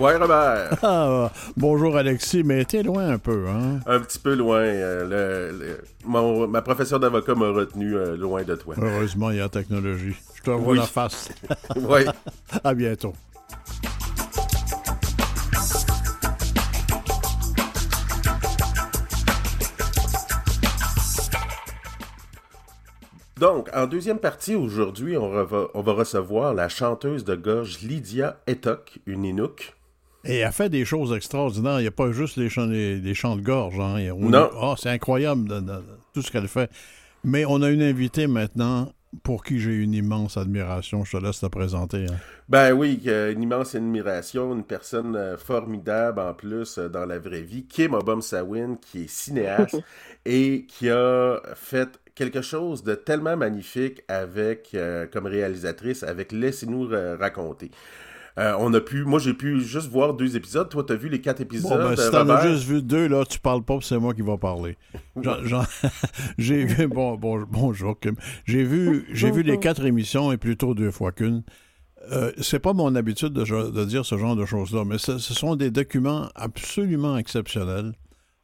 Toi, Robert. Ah, bonjour, Alexis, mais t'es loin un peu, hein? Un petit peu loin. Euh, mon, ma professeure d'avocat m'a retenu euh, loin de toi. Heureusement, il y a la technologie. Je te revois la face. oui. À bientôt. Donc, en deuxième partie, aujourd'hui, on, on, va recevoir la chanteuse de gorge Lydia Etok, une Inuk. Et elle fait des choses extraordinaires. Il n'y a pas juste les chants, chants de gorge. Hein. non. Oh, c'est incroyable tout ce qu'elle fait. Mais on a une invitée maintenant pour qui j'ai une immense admiration. Je te laisse te présenter. Hein. Ben oui, une immense admiration, une personne euh, formidable en plus euh, dans la vraie vie, Kim Obama-Sawin, qui est cinéaste et qui a fait quelque chose de tellement magnifique avec euh, comme réalisatrice avec Laissez-nous raconter. On a pu, moi j'ai pu juste voir deux épisodes. Toi, tu as vu les quatre épisodes. Bon, ben, si t'en as juste vu deux, là, tu parles pas, c'est moi qui vais parler. j'ai vu, bon, bon, bonjour Kim. J'ai vu, j'ai vu les quatre émissions et plutôt deux fois qu'une. Euh, c'est pas mon habitude de, dire ce genre de choses-là, mais ce, sont des documents absolument exceptionnels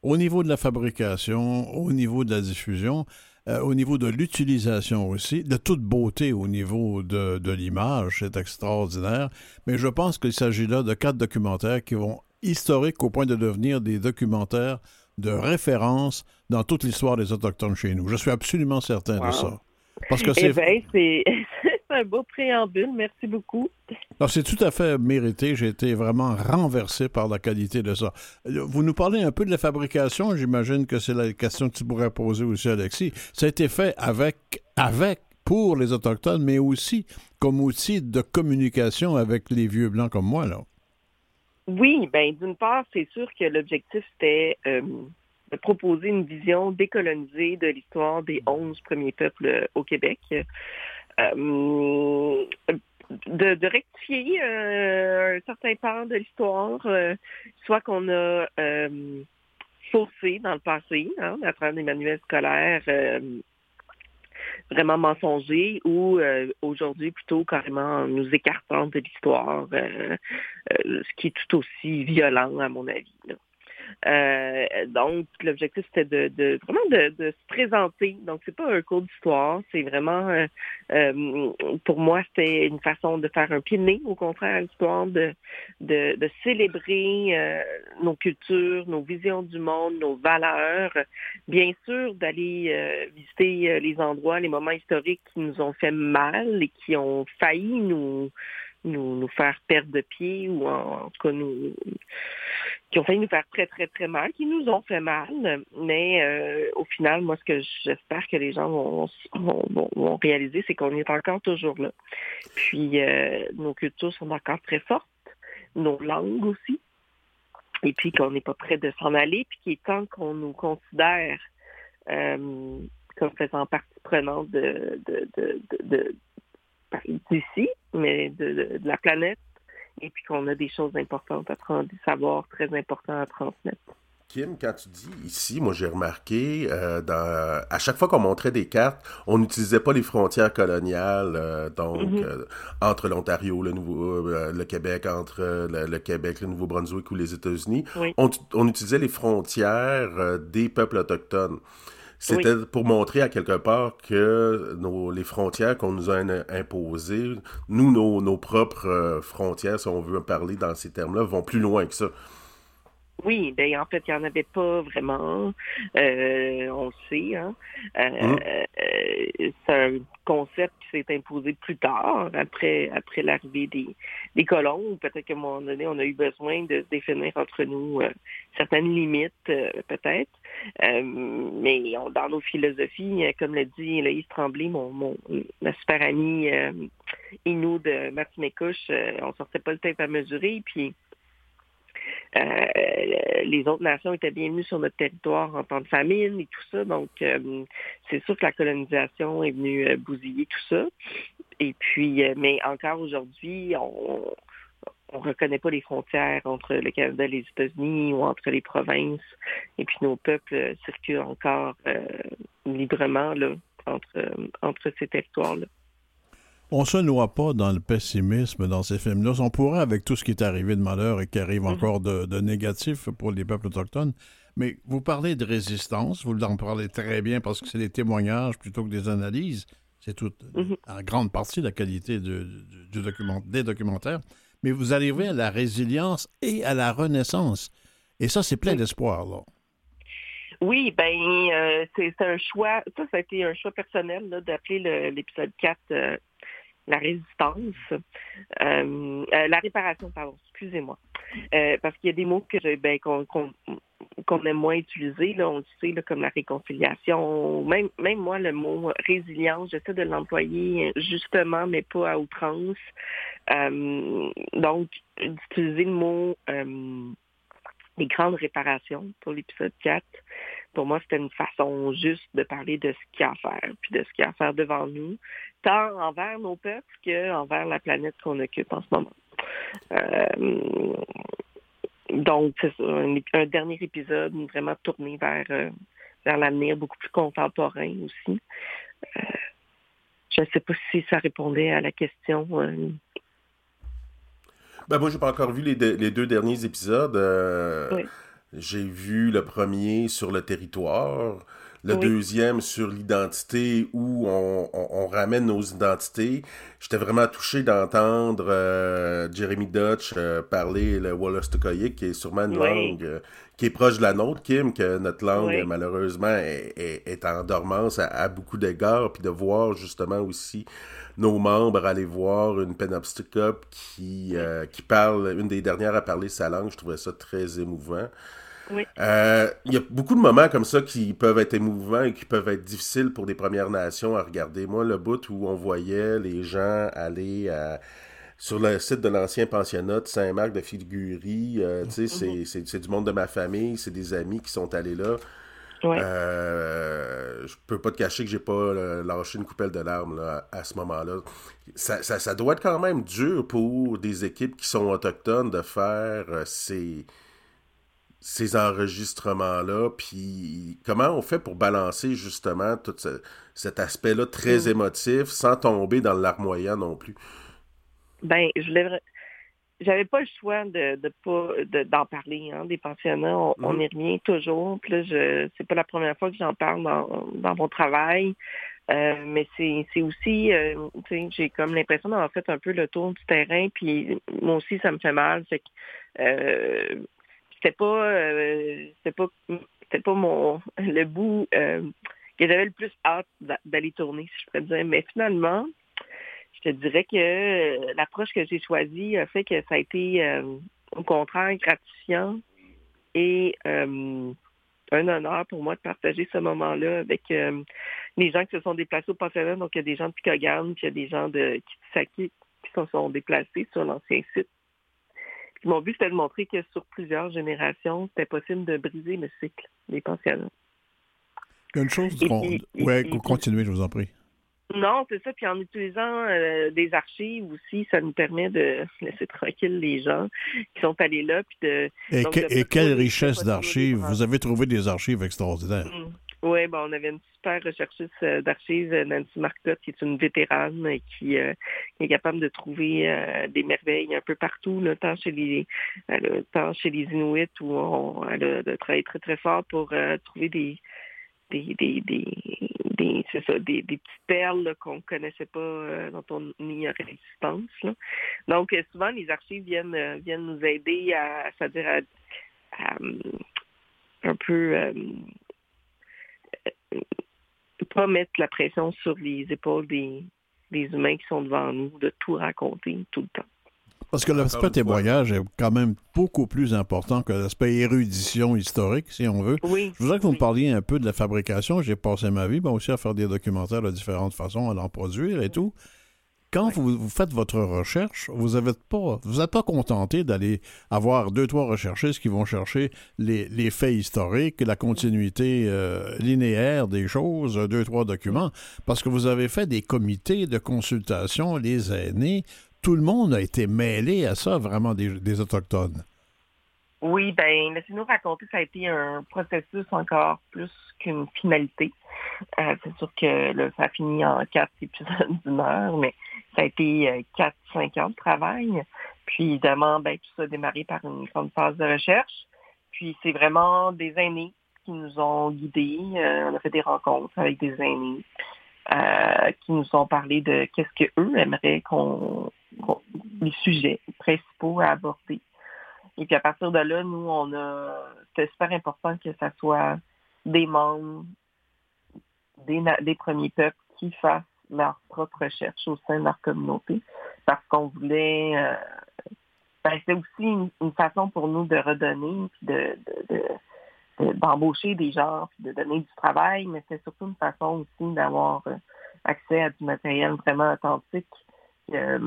au niveau de la fabrication, au niveau de la diffusion, euh, au niveau de l'utilisation aussi, de toute beauté au niveau de, de l'image, c'est extraordinaire. Mais je pense qu'il s'agit là de quatre documentaires qui vont historiques au point de devenir des documentaires de référence dans toute l'histoire des Autochtones chez nous. Je suis absolument certain de ça. Parce que eh c'est. C'est un beau préambule. Merci beaucoup. C'est tout à fait mérité. J'ai été vraiment renversé par la qualité de ça. Vous nous parlez un peu de la fabrication. J'imagine que c'est la question que tu pourrais poser aussi, Alexis. Ça a été fait avec, avec, pour les Autochtones, mais aussi comme outil de communication avec les vieux blancs comme moi, là. Oui, ben d'une part, c'est sûr que l'objectif c'était euh, de proposer une vision décolonisée de l'histoire des onze premiers peuples au Québec. Euh, de, rectifier euh, un certain pan de l'histoire, euh, soit qu'on a faussé dans le passé, hein, à travers des manuels scolaires vraiment mensongers, ou aujourd'hui plutôt carrément nous écartant de l'histoire, ce qui est tout aussi violent à mon avis. Euh, donc, l'objectif, c'était de, vraiment de, se présenter. Donc, c'est pas un cours d'histoire, c'est vraiment, euh, euh, pour moi, c'était une façon de faire un pied de nez, au contraire, à l'histoire, de, de, célébrer nos cultures, nos visions du monde, nos valeurs. Bien sûr, d'aller visiter les endroits, les moments historiques qui nous ont fait mal et qui ont failli nous nous, nous faire perdre de pied ou en, tout cas nous qui ont failli nous faire très, très, très mal, qui nous ont fait mal. Mais euh, au final, moi, ce que j'espère que les gens vont, vont, réaliser, c'est qu'on est encore toujours là. Puis euh, nos cultures sont encore très fortes, nos langues aussi. Et puis qu'on n'est pas prêt de s'en aller, puis qu'il est temps qu'on nous considère euh, comme faisant partie prenante de, de, de, de d'ici, mais de, de, la planète, et puis qu'on a des choses importantes à prendre, des savoirs très importants à transmettre. Kim, quand tu dis ici, moi j'ai remarqué, euh, dans, à chaque fois qu'on montrait des cartes, on n'utilisait pas les frontières coloniales, euh, donc mm-hmm. euh, entre l'Ontario, le Nouveau, le Québec, entre le, Québec, le Nouveau-Brunswick ou les États-Unis. On, on, utilisait les frontières des peuples autochtones. C'était pour montrer à quelque part que nos, les frontières qu'on nous a imposées, nous, nos, nos propres euh, frontières, si on veut parler dans ces termes-là, vont plus loin que ça. Oui, ben en fait, il n'y en avait pas vraiment. Euh, on le sait. Hein? Euh, hum. euh, c'est un concept qui s'est imposé plus tard, après après l'arrivée des, des colons. Peut-être qu'à un moment donné, on a eu besoin de définir entre nous certaines limites, peut-être. mais dans nos philosophies, comme l'a dit Eloïse Tremblay, mon, mon ma super amie Inou de Martinécouche, on sortait pas le tape à mesurer. Puis euh, les autres nations étaient bienvenues sur notre territoire en temps de famine et tout ça. Donc, euh, c'est sûr que la colonisation est venue euh, bousiller tout ça. Et puis, mais encore aujourd'hui, on on reconnaît pas les frontières entre le Canada et les États-Unis ou entre les provinces. Et puis nos peuples circulent encore librement là, entre, entre ces territoires-là. On se noie pas dans le pessimisme dans ces films-là. On pourrait, avec tout ce qui est arrivé de malheur et qui arrive mhm. encore de, de, négatif pour les peuples autochtones, mais vous parlez de résistance, vous en parlez très bien parce que c'est des témoignages plutôt que des analyses. C'est tout, mhm. en grande partie, la qualité du, document, des documentaires. Mais vous arrivez à la résilience et à la renaissance. Et ça, c'est plein d'espoir, là. Oui, ben euh, c'est un choix. Ça, ça a été un choix personnel d'appeler l'épisode 4 euh, la résistance, euh, la réparation, pardon, excusez-moi. parce qu'il y a des mots que ben, qu'on aime moins utiliser, là, on sait, comme la réconciliation. Même, même moi, le mot résilience, j'essaie de l'employer justement, mais pas à outrance. donc, d'utiliser le mot les grandes réparations pour l'épisode 4. Pour moi, c'était une façon juste de parler de ce qu'il y a à faire, puis de ce qu'il y a à faire devant nous, tant envers nos peuples qu'envers la planète qu'on occupe en ce moment. Euh, donc, c'est ça, un, dernier épisode vraiment tourné vers, euh, vers l'avenir, beaucoup plus contemporain aussi. Euh, je ne sais pas si ça répondait à la question. Ben, moi, j'ai pas encore vu les, les deux derniers épisodes. Euh, j'ai vu le premier sur le territoire, le deuxième sur l'identité où on, on, ramène nos identités. J'étais vraiment touché d'entendre euh, Jeremy Dutch euh, parler le Wolostokoyik, qui est sûrement une langue qui est proche de la nôtre, Kim, que notre langue, malheureusement, est, est, en dormance à, à beaucoup d'égards, puis de voir justement aussi nos membres aller voir une Penobstic Cup qui, euh, qui parle, une des dernières à parler sa langue. Je trouvais ça très émouvant. Oui. Euh, il y a beaucoup de moments comme ça qui peuvent être émouvants et qui peuvent être difficiles pour des Premières Nations à regarder. Moi, le bout où on voyait les gens aller sur le site de l'ancien pensionnat de Saint-Marc de Figurie, euh, mm-hmm. c'est du monde de ma famille, c'est des amis qui sont allés là. Ouais. Euh, je peux pas te cacher que j'ai pas euh, lâché une coupelle de larmes à ce moment-là. Ça, ça, doit être quand même dur pour des équipes qui sont autochtones de faire euh, ces, ces enregistrements-là. Puis comment on fait pour balancer justement tout cet aspect-là très mm. émotif sans tomber dans l'armoyant non plus? Ben, je voulais j'avais pas le choix de, de pas d'en parler hein, des pensionnats. On, on, mm-hmm. y revient toujours. Puis là, je c'est pas la première fois que j'en parle dans, dans mon travail. Euh, mais c'est, c'est aussi, euh, j'ai comme l'impression d'avoir fait un peu le tour du terrain, puis moi aussi ça me fait mal. Fait que euh, c'était pas, euh, c'était pas, c'était pas mon le bout que j'avais le plus hâte d'aller tourner, si je pourrais dire. Mais finalement, je te dirais que euh, l'approche que j'ai choisie a fait que ça a été euh, au contraire gratifiant et euh, un honneur pour moi de partager ce moment-là avec les gens qui se sont déplacés au pensionnat. Donc, il y a des gens de Picogan, puis il y a des gens de Kitsaki qui se sont déplacés sur l'ancien site. Mon but, c'était de montrer que sur plusieurs générations, c'était possible de briser le cycle des pensionnats. Une chose qu'on... Oui, continuez, je vous en prie. Non, c'est ça. Puis en utilisant euh, des archives aussi, ça nous permet de laisser tranquille les gens qui sont allés là. Puis de, et, quelle richesse d'archives. Vous avez trouvé des archives extraordinaires. Mm. Oui, bon, on avait une super recherchiste euh, d'archives, euh, Nancy Marcotte, qui est une vétérane et qui, est capable de trouver des merveilles un peu partout, là, tant chez les tant chez les Inuits où on, elle a travaillé très très fort pour trouver des des, des, des, c'est ça, des, des petites perles qu'on connaissait pas, euh, dont on ignorait l'existence. Donc, euh, souvent, les archives viennent, euh, viennent nous aider à, c'est-à-dire à, un peu pas mettre la pression sur les épaules des, des humains qui sont devant nous, de tout raconter tout le temps. Parce que l'aspect témoignage est quand même beaucoup plus important que l'aspect érudition historique, si on veut. Oui. Je voudrais que vous me parliez un peu de la fabrication. J'ai passé ma vie, aussi à faire des documentaires de différentes façons, à l'en produire et tout. Quand vous, faites votre recherche, vous n'êtes pas, vous êtes pas contenté d'aller avoir deux, trois recherchistes qui vont chercher les, les faits historiques, la continuité euh, linéaire des choses, deux, trois documents, parce que vous avez fait des comités de consultation, les aînés, tout le monde a été mêlé à ça, vraiment, des, Autochtones. Oui, ben laissez-nous raconter, ça a été un processus encore plus qu'une finalité. Euh, c'est sûr que ça a fini en quatre épisodes d'une heure, mais ça a été 4-5 ans de travail. Puis évidemment, ben, tout ça a démarré par une grande phase de recherche. Puis c'est vraiment des aînés qui nous ont guidés. on a fait des rencontres avec des aînés qui nous ont parlé de qu'est-ce qu'eux aimeraient qu'on, les sujets principaux à aborder. Et puis à partir de là, nous, on a, c'était super important que ça soit des membres des, premiers peuples qui fassent leur propre recherche au sein de leur communauté, parce qu'on voulait, euh, ben, c'est aussi une, façon pour nous de redonner, puis de, d'embaucher des gens, puis de donner du travail, mais c'est surtout une façon aussi d'avoir euh, accès à du matériel vraiment authentique euh,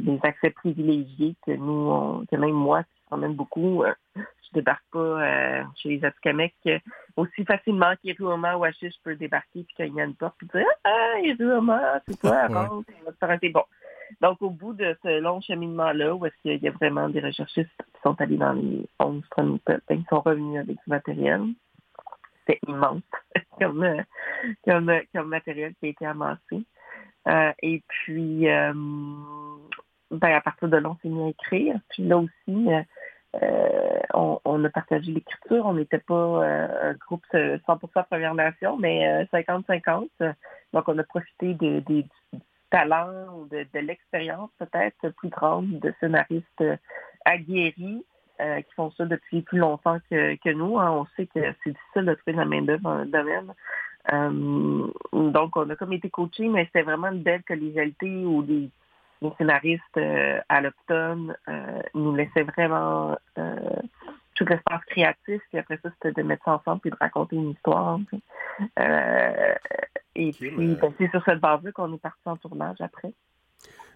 des accès privilégiés que nous, que même moi, qui promène beaucoup, euh, je débarque pas chez les Atikamekw aussi facilement qu'Iruoma ou Hachiche peut débarquer puis qu'il y a une porte puis dire Ah, Iruoma, c'est toi, rentre, bon. Donc, au bout de ce long cheminement-là, où est-ce qu'il y a vraiment des recherchistes qui sont allés dans les 11 premiers peuples, qui sont revenus avec du matériel, c'est immense comme, comme, comme matériel qui a été amassé. Euh, et puis, euh, ben, à partir de là, on s'est mis à écrire. Puis là aussi, euh, on, a partagé l'écriture. On n'était pas un groupe 100% Première Nation, mais 50-50. Donc, on a profité des talents ou de, l'expérience peut-être plus grande de scénaristes aguerris qui font ça depuis plus longtemps que, nous. Hein. On sait que c'est difficile de trouver la main-d'œuvre dans le domaine. Euh, donc, on a comme été coachés, mais c'était vraiment une belle collégialité où les, scénaristes euh, à l'Opton euh, nous laissaient vraiment tout l'espace créatif. Puis après ça, c'était de mettre ça ensemble et de raconter une histoire. et puis, ben, c'est sur cette base-là qu'on est parti en tournage après.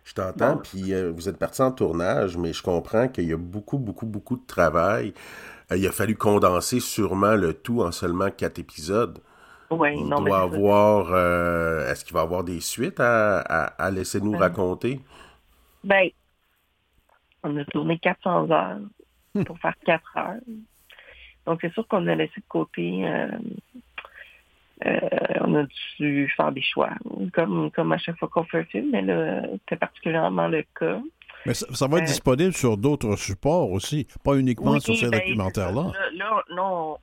Je t'entends, puis vous êtes parti en tournage, mais je comprends qu'il y a beaucoup, beaucoup, beaucoup de travail. il a fallu condenser sûrement le tout en seulement quatre épisodes. Oui, non, doit avoir. Euh, est-ce qu'il va y avoir des suites à, à, laisser nous ben. raconter? Ben, on a tourné 400 heures hmm. pour faire 4 heures. Donc, c'est sûr qu'on a laissé de côté. Euh, euh, on a dû faire des choix, comme, comme à chaque fois qu'on fait un film, mais là, c'est particulièrement le cas. Mais ça, va être euh, disponible sur d'autres supports aussi, pas uniquement sur ces ben, documentaires-là. Là, là,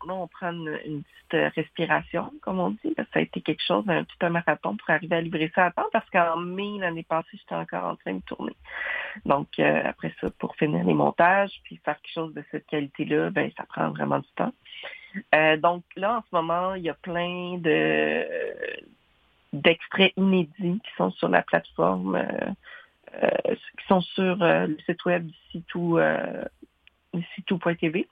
on, prend une, petite respiration, comme on dit. ça a été quelque chose, un petit marathon pour arriver à livrer ça à temps, parce qu'en mai l'année passée, j'étais encore en train de tourner. Donc, euh, après ça, pour finir les montages, puis faire quelque chose de cette qualité-là, ben, ça prend vraiment du temps. Euh, donc là, en ce moment, il y a plein de d'extraits inédits qui sont sur la plateforme euh, qui sont sur euh, le site web du Sitou, euh, Sitou.tv.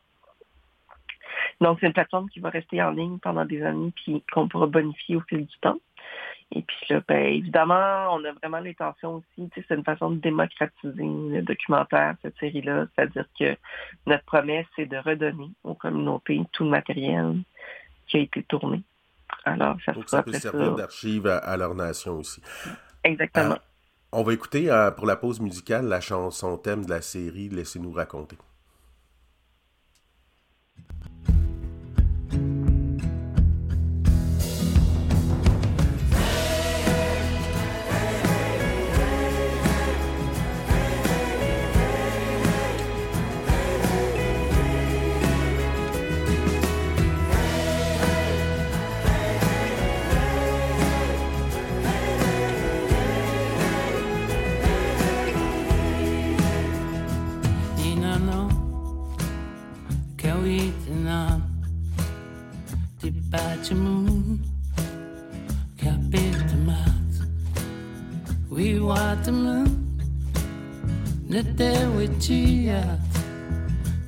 Donc, c'est une plateforme qui va rester en ligne pendant des années puis qu'on pourra bonifier au fil du temps. Et puis là, ben, évidemment, on a vraiment l'intention aussi, c'est une façon de démocratiser le documentaire, cette série-là. C'est-à-dire que notre promesse, c'est de redonner aux communautés tout le matériel qui a été tourné. Alors, ça Donc, ça peut servir d'archive à, leur nation aussi. Exactement. On va écouter euh, pour la pause musicale la chanson thème de la série Laissez-nous raconter.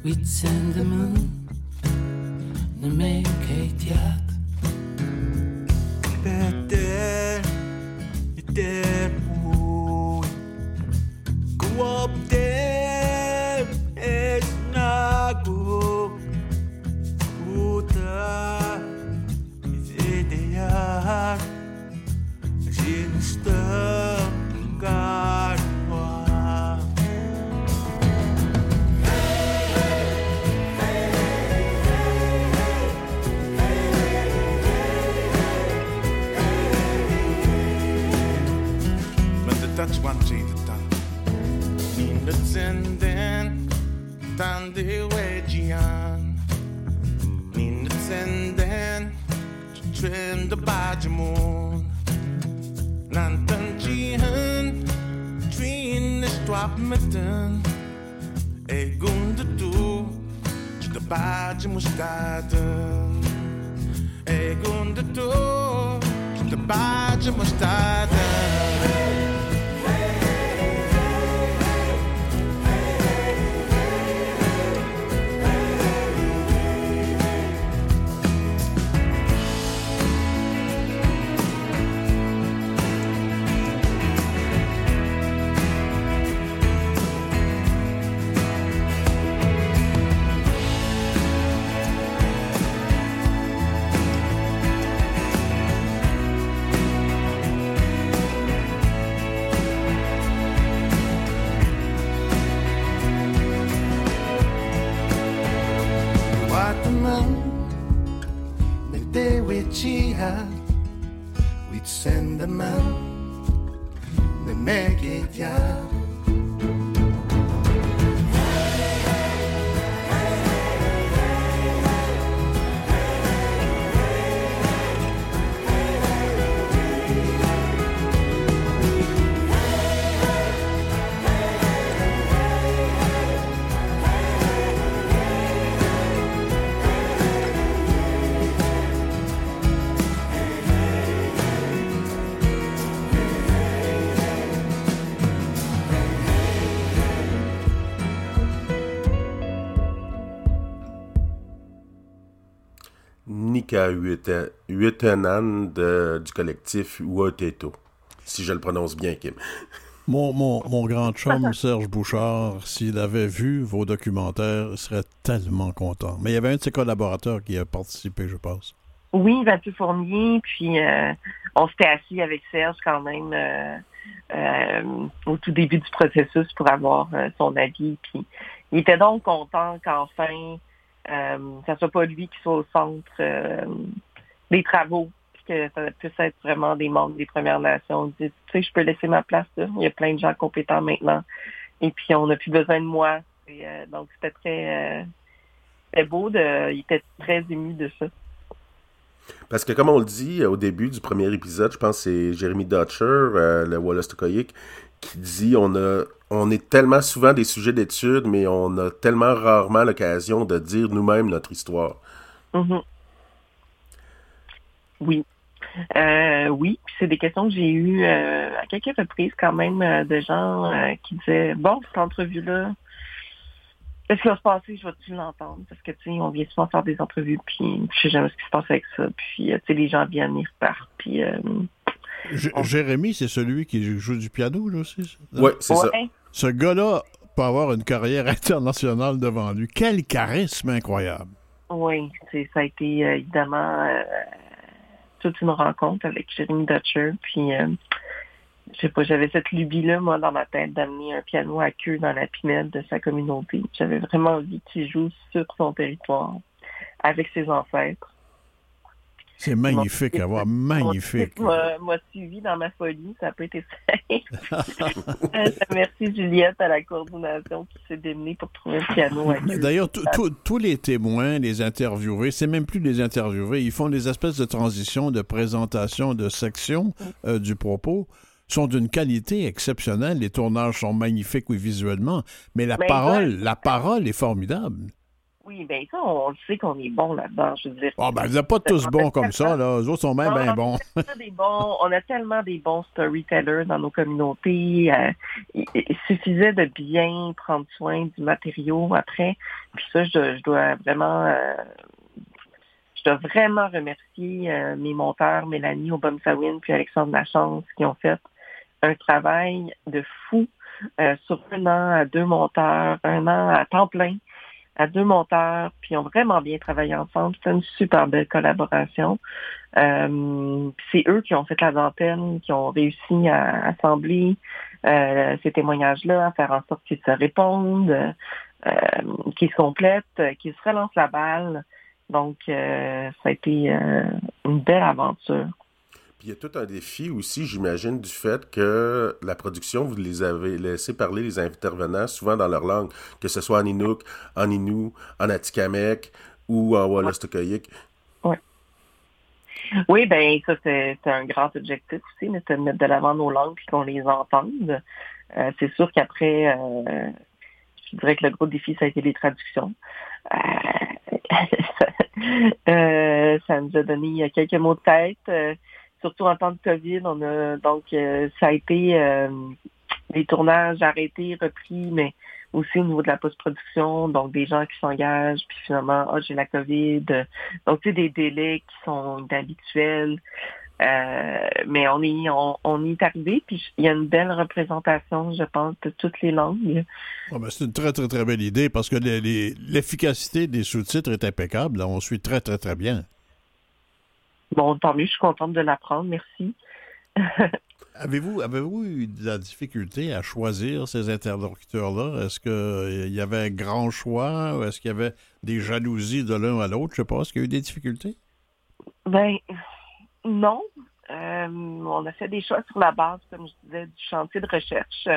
we tend the moon. Nika Uetenan du collectif Uoteto, si je le prononce bien, Kim. Mon, mon, mon grand chum Serge Bouchard, s'il avait vu vos documentaires, il serait tellement content. Mais il y avait un de ses collaborateurs qui a participé, je pense. Oui, Mathieu Fournier, puis euh, on s'était assis avec Serge quand même euh, euh, au tout début du processus pour avoir son avis. Puis il était donc content qu'enfin euh, ça soit pas lui qui soit au centre euh, des travaux, puis que ça puisse être vraiment des membres des Premières Nations. tu sais, je peux laisser ma place là. Il y a plein de gens compétents maintenant. Et puis on n'a plus besoin de moi. Euh, donc c'était très, euh, beau. De, il était très ému de ça. Parce que comme on le dit au début du premier épisode, je pense que c'est Jérémy Dutcher, le Wallace Tokoyik, qui dit on a on est tellement souvent des sujets d'études, mais on a tellement rarement l'occasion de dire nous-mêmes notre histoire. Mm-hmm. Oui. Euh, oui, c'est des questions que j'ai eues euh, à quelques reprises quand même euh, de gens qui disaient Bon, cette entrevue-là, qu'est-ce qui va se passer? Je vais-tu l'entendre? Parce que, tu sais, on vient souvent faire des entrevues, puis je sais jamais ce qui se passe avec ça. Puis, tu sais, les gens viennent, ils repartent. Puis, Jérémy, c'est celui qui joue du piano, là aussi? Oui, c'est ça. Ce gars-là peut avoir une carrière internationale devant lui. Quel charisme incroyable! Oui, ça a été euh, évidemment euh, toute une rencontre avec Jérémy Dutcher. Puis, euh, je sais pas, j'avais cette lubie-là, moi, dans ma tête, d'amener un piano à queue dans la pinette de sa communauté. J'avais vraiment envie qu'il joue sur son territoire avec ses ancêtres. C'est magnifique à voir, magnifique. Moi, suivi dans ma folie, ça peut être. Euh, merci Juliette à la coordination qui s'est démenée pour trouver un piano. D'ailleurs, tous les témoins, les interviewés, c'est même plus des interviewés, ils font des espèces de transitions, de présentation, de sections euh, du propos sont d'une qualité exceptionnelle. Les tournages sont magnifiques, oui, visuellement, mais la ben, parole, la parole est formidable. Oui, bien ça, on le sait qu'on est bon là-dedans, je veux dire. Ah, ben, vous n'êtes pas tous bons comme ça, là. Les autres sont même bien bons. on a tellement des bons storytellers dans nos communautés. Euh, il, suffisait de bien prendre soin du matériau après. Puis ça, je, dois vraiment... Euh, je dois vraiment remercier euh, mes monteurs, Mélanie Obamsawin puis Alexandre Lachance, qui ont fait un travail de fou sur un an à deux monteurs, un an à temps plein à deux monteurs, puis ont vraiment bien travaillé ensemble. C'était une super belle collaboration. Euh, c'est eux qui ont fait la dentelle, qui ont réussi à assembler euh, ces témoignages-là, à faire en sorte qu'ils se répondent, euh, qu'ils se complètent, qu'ils se relancent la balle. Donc, ça a été une belle aventure. Il y a tout un défi aussi, j'imagine, du fait que la production, vous les avez laissé parler les intervenants souvent dans leur langue, que ce soit en Inuk, en Innu, en Atikamek ou en Wolastoqiyik. Oui. Oui, ben ça, c'est un grand objectif aussi, mais c'est de mettre de l'avant nos langues puis qu'on les entende. Euh, c'est sûr qu'après, euh, je dirais que le gros défi, ça a été les traductions. Euh, ça nous a donné quelques mots de tête, surtout en temps de COVID. On a donc ça a été les tournages arrêtés, repris, mais aussi au niveau de la post-production, donc des gens qui s'engagent, puis finalement, ah, j'ai la COVID. Donc, tu sais, des délais qui sont habituels. Euh, mais on est on, est arrivé, puis il y a une belle représentation, je pense, de toutes les langues. Oh, c'est une très, très, très belle idée parce que l'efficacité des sous-titres est impeccable. On suit très, très, très bien. Bon, tant mieux, je suis contente de l'apprendre. Merci. Avez-vous avez eu de la difficulté à choisir ces interlocuteurs-là? Est-ce qu'il y avait un grand choix? Est-ce qu'il y avait des jalousies de l'un à l'autre? Je sais pas. Est-ce qu'il y a eu des difficultés? Ben, non. Euh, on a fait des choix sur la base, comme je disais, du chantier de recherche.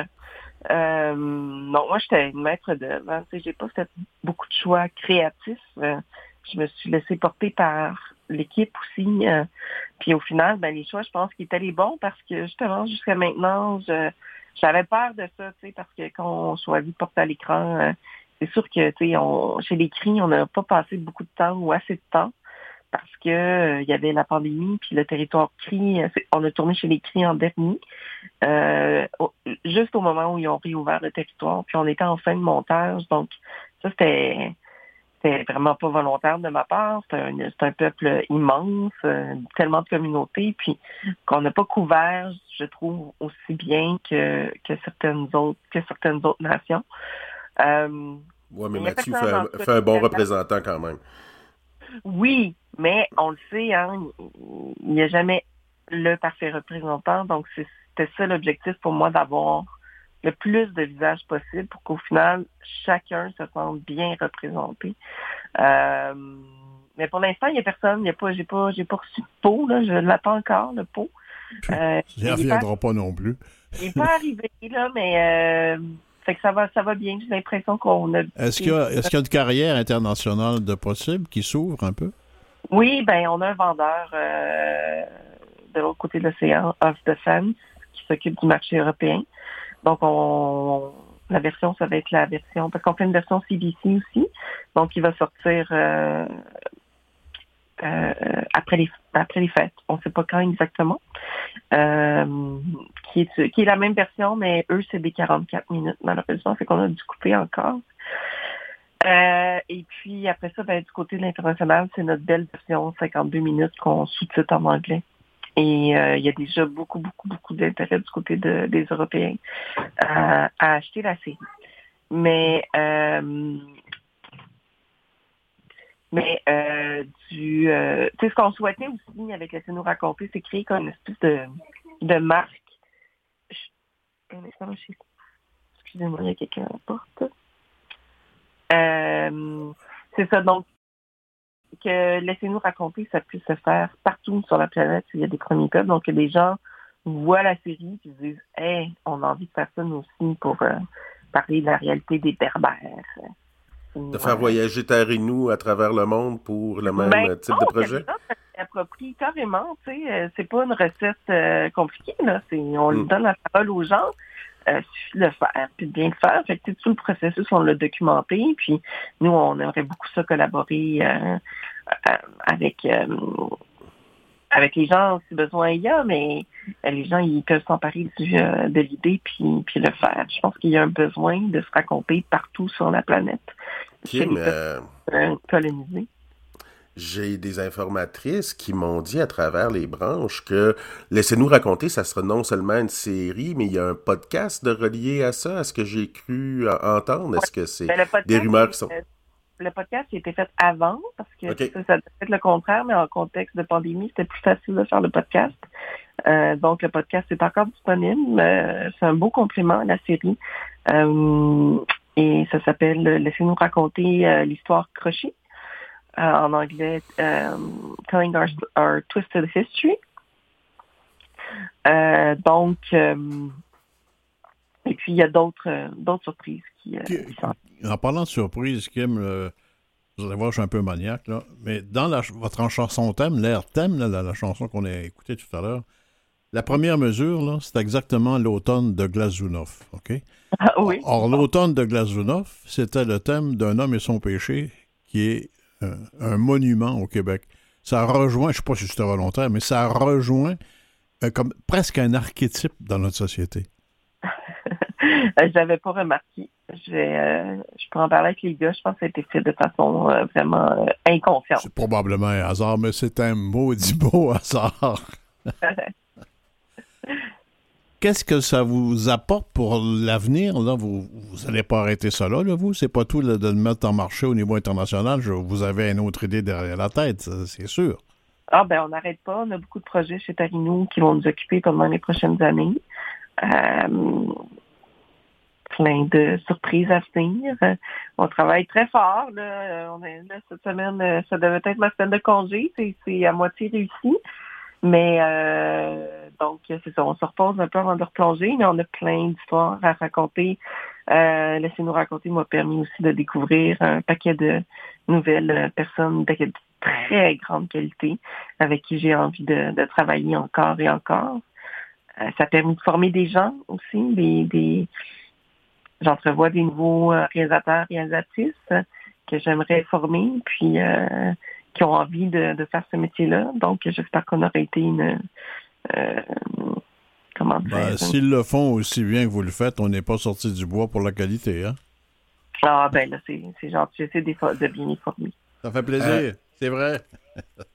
Euh, non, moi, j'étais une maître de Je J'ai pas fait beaucoup de choix créatifs. Euh, je me suis laissée porter par l'équipe aussi. puis au final, ben, les choix, je pense qu'ils étaient les bons parce que justement, jusqu'à maintenant, j'avais peur de ça, tu sais, parce que quand on choisit de porter à l'écran, c'est sûr que, tu sais, chez les cris, on n'a pas passé beaucoup de temps ou assez de temps parce que euh, il y avait la pandémie, puis le territoire CRI, euh, on a tourné chez les CRI en dernier, euh, juste au moment où ils ont réouvert le territoire, puis on était en fin de montage, donc ça c'était c'était vraiment pas volontaire de ma part. C'est un, un, peuple immense, tellement de communautés, puis qu'on n'a pas couvert, je trouve, aussi bien que, que certaines autres que certaines autres nations. oui, mais Mathieu fait, fait, un bon représentant quand même. Oui, mais on le sait, hein, il n'y a jamais le parfait représentant. Donc, c'était ça l'objectif pour moi d'avoir le plus de visages possible pour qu'au final, chacun se sente bien représenté. Euh, mais pour l'instant, il n'y a personne. Il y a pas, j'ai pas, j'ai pas reçu de pot, là. Je l'attends encore, le pot. Euh, il ne reviendra pas, non plus. Il n'est pas arrivé, là, mais euh, fait que ça va, ça va bien. J'ai l'impression qu'on a. Est-ce qu'il y a, est-ce qu'il y a une carrière internationale de possible qui s'ouvre un peu? Oui, ben on a un vendeur euh, de l'autre côté de l'océan, Off Defense, qui s'occupe du marché européen. Donc on, la version, ça va être la version, parce qu'on fait une version CBC aussi, donc il va sortir euh, euh, après les après les fêtes. On ne sait pas quand exactement. qui est qui est la même version, mais eux c'est des 44 minutes malheureusement, c'est qu'on a dû couper encore. Euh, et puis après ça, ben, du côté de l'international, c'est notre belle version 52 minutes qu'on sous-titre en anglais. Et euh, il y a déjà beaucoup, beaucoup, beaucoup d'intérêt du côté des Européens à acheter la série. Mais mais du tu sais ce qu'on souhaitait aussi avec Laissez nous raconter, c'est créer comme une espèce de, de marque. Excusez-moi, il y a quelqu'un à la porte. Euh, c'est ça, donc que laissez-nous raconter, ça puisse se faire partout sur la planète il y a des premiers peuples. Donc que les gens voient la série et disent Hey, on a envie de faire ça nous aussi pour euh, parler de la réalité des berbères. De faire voyager Tarinou à travers le monde pour le même ben, type de projet? approprie carrément, tu sais, euh, c'est pas une recette compliquée, là. On lui hmm. donne la parole aux gens euh, suffit de le faire, puis de bien le faire. Fait que tout le processus, on l'a documenté, puis nous, on aimerait beaucoup ça collaborer euh, euh, avec avec les gens si besoin il y a, mais les gens ils peuvent s'emparer de l'idée puis, puis le faire. Je pense qu'il y a un besoin de se raconter partout sur la planète. Okay, mais... coloniser j'ai des informatrices qui m'ont dit à travers les branches que Laissez-nous raconter, ça sera non seulement une série, mais il y a un podcast de relié à ça. Est-ce que j'ai cru entendre? Est-ce que c'est ben, des rumeurs qui sont. Le podcast a été fait avant, parce que ça, ça doit être le contraire, mais en contexte de pandémie, c'était plus facile de faire le podcast. Euh, donc, le podcast est encore disponible. c'est un beau complément à la série. Euh, et ça s'appelle Laissez-nous raconter euh, l'histoire crochet. Euh, en anglais, um, Telling our, our, Twisted History. donc, et puis il y a d'autres d'autres surprises qui, En parlant de surprises, Kim, vous allez voir, je suis un peu maniaque, là, mais dans la, votre chanson thème, l'air thème, là, la, chanson qu'on a écoutée tout à l'heure, la première mesure, là, c'est exactement l'automne de Glazunov, OK? Ah, oui. Or, l'automne de Glazunov, c'était le thème d'un homme et son péché, qui est un monument au Québec. Ça rejoint, je ne sais pas si c'était volontaire, mais ça rejoint euh, comme presque un archétype dans notre société. je n'avais pas remarqué. Je, euh, je pourrais en parler avec les gars. Je pense que ça a été fait de façon euh, vraiment inconsciente. C'est probablement un hasard, mais c'est un maudit beau hasard. Qu'est-ce que ça vous apporte pour l'avenir? Vous n'allez pas arrêter ça là, vous? C'est pas tout de le mettre en marché au niveau international. vous avez une autre idée derrière la tête, c'est sûr. Ah ben on n'arrête pas. On a beaucoup de projets chez Tarinou qui vont nous occuper pendant les prochaines années. Euh, plein de surprises à venir. On travaille très fort. Là. On est, cette semaine, ça devait être ma semaine de congé. C'est à moitié réussi. Mais euh, donc, c'est ça, on se repose un peu avant de replonger, mais on a plein d'histoires à raconter. Euh, Laissez-nous raconter m'a permis aussi de découvrir un paquet de nouvelles personnes de très grande qualité avec qui j'ai envie de, travailler encore et encore. Euh, ça a permis de former des gens aussi, des, des j'entrevois des nouveaux euh, réalisateurs, réalisatrices que j'aimerais former, puis euh, qui ont envie de, faire ce métier-là. Donc, j'espère qu'on aurait été une... Euh, comment dire? Ben, s'ils le font aussi bien que vous le faites, on n'est pas sorti du bois pour la qualité, hein? Ah, ben là, c'est gentil. J'essaie de bien informer. Ça fait plaisir, euh. c'est vrai.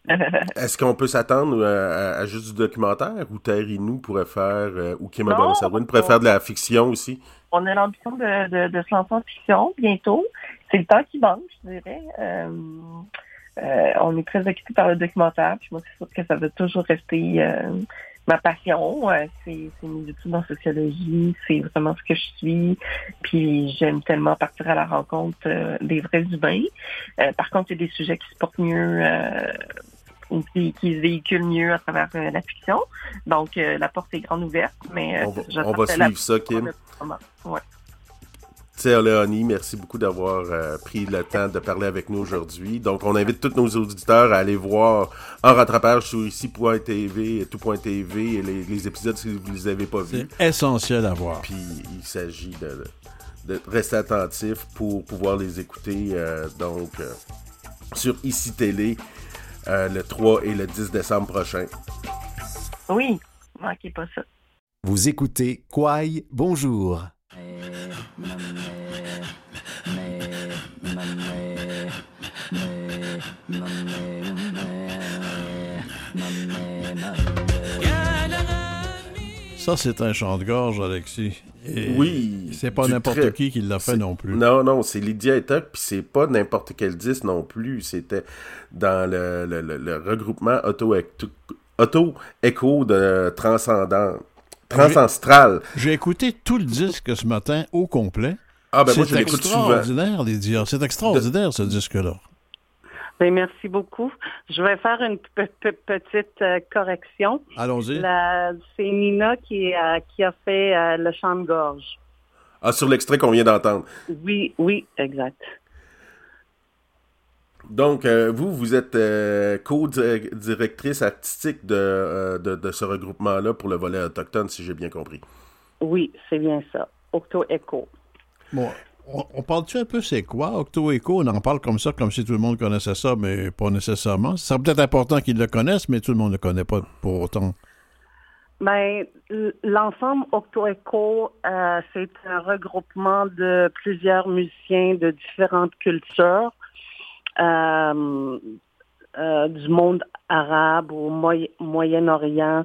Est-ce qu'on peut s'attendre à, juste du documentaire ou Terry nous pourrait faire, euh, ou Kim Abaroussadoun pourrait faire de la fiction aussi? On a l'ambition de, de, de, se lancer en fiction bientôt. C'est le temps qui manque, je dirais. Euh, on est très occupé par le documentaire, puis moi, c'est sûr que ça va toujours rester euh, ma passion. Euh, c'est mes études en sociologie, c'est vraiment ce que je suis, puis j'aime tellement partir à la rencontre des vrais humains. par contre, il y a des sujets qui se portent mieux ou qui, se véhiculent mieux à travers la fiction. Donc, la porte est grande ouverte, mais... On va, on va suivre ça, Kim. Ouais. Léonie, merci beaucoup d'avoir euh, pris le temps de parler avec nous aujourd'hui. Donc, on invite tous nos auditeurs à aller voir en rattrapage sur ici.tv et tout.tv et les, épisodes si vous ne les avez pas vus. C'est essentiel à voir. Puis, il s'agit de, rester attentif pour pouvoir les écouter. Euh, donc, euh, sur Ici Télé, le 3 et le 10 décembre prochain. Oui, manquez pas ça. Vous écoutez Quaille, bonjour. Ça, c'est un chant de gorge, Alexis. oui. C'est pas n'importe qui qui l'a fait non plus. Non, non, c'est Lydia Etok, puis c'est pas n'importe quel disque non plus. C'était dans le, le, regroupement auto-écho de Transcendant. Transcendral. J'ai écouté tout le disque ce matin au complet. Ah, ben moi, je l'écoute souvent. C'est extraordinaire, ce disque-là. Ben, merci beaucoup. Je vais faire une petite euh, correction. Allons-y. C'est Nina qui, euh, qui, a fait euh, le chant de gorge. Ah, sur l'extrait qu'on vient d'entendre. Oui, oui, exact. Donc, vous, vous êtes co-directrice artistique de, de, ce regroupement-là pour le volet autochtone, si j'ai bien compris. Oui, c'est bien ça. Octo Echo. Bon, on, parle-tu un peu c'est quoi? Octo Echo? On en parle comme ça, comme si tout le monde connaissait ça, mais pas nécessairement. C'est peut-être important qu'ils le connaissent, mais tout le monde ne le connaît pas pour autant. Ben, l'ensemble Octo Echo, euh, c'est un regroupement de plusieurs musiciens de différentes cultures euh, euh, du monde arabe ou Moyen-Orient,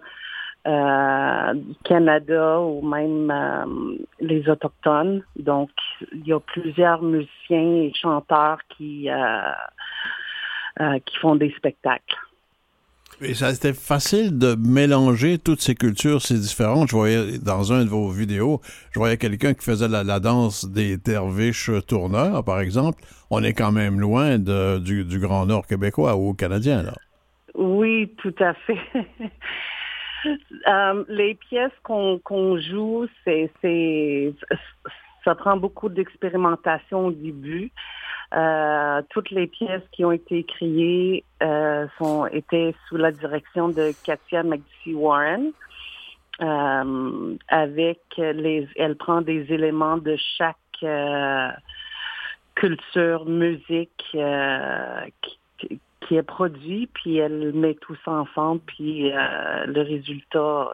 euh, Canada ou même euh, les Autochtones. Donc, il y a plusieurs musiciens et chanteurs qui, euh, qui font des spectacles. Et ça c'était facile de mélanger toutes ces cultures, ces différentes. Je voyais dans un de vos vidéos, je voyais quelqu'un qui faisait la, danse des derviches tourneurs, par exemple. On est quand même loin de, du, du Grand Nord québécois ou canadien, là. Oui, tout à fait. Euh, les pièces qu'on joue, ça prend beaucoup d'expérimentation au début. Euh, toutes les pièces qui ont été créées euh, sont étaient sous la direction de Katia McDuffie Warren. Avec elle prend des éléments de chaque culture, musique qui est produit, puis elle met tout ça ensemble, puis euh, le résultat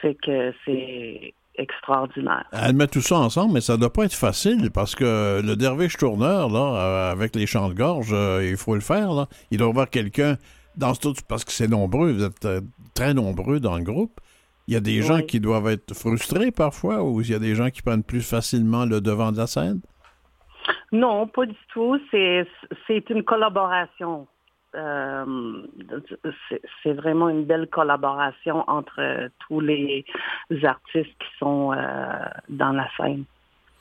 fait que c'est extraordinaire. Elle met tout ça ensemble, mais ça doit pas être facile parce que le derviche tourneur, là, euh, avec les chants de gorge, euh, il faut le faire. Là. Il doit y avoir quelqu'un dans ce tout, parce que c'est nombreux, vous êtes très nombreux dans le groupe. Il y a des gens qui doivent être frustrés parfois ou il y a des gens qui prennent plus facilement le devant de la scène? Non, pas du tout. C'est une collaboration. Euh, c'est- vraiment une belle collaboration entre tous les artistes qui sont euh, dans la scène,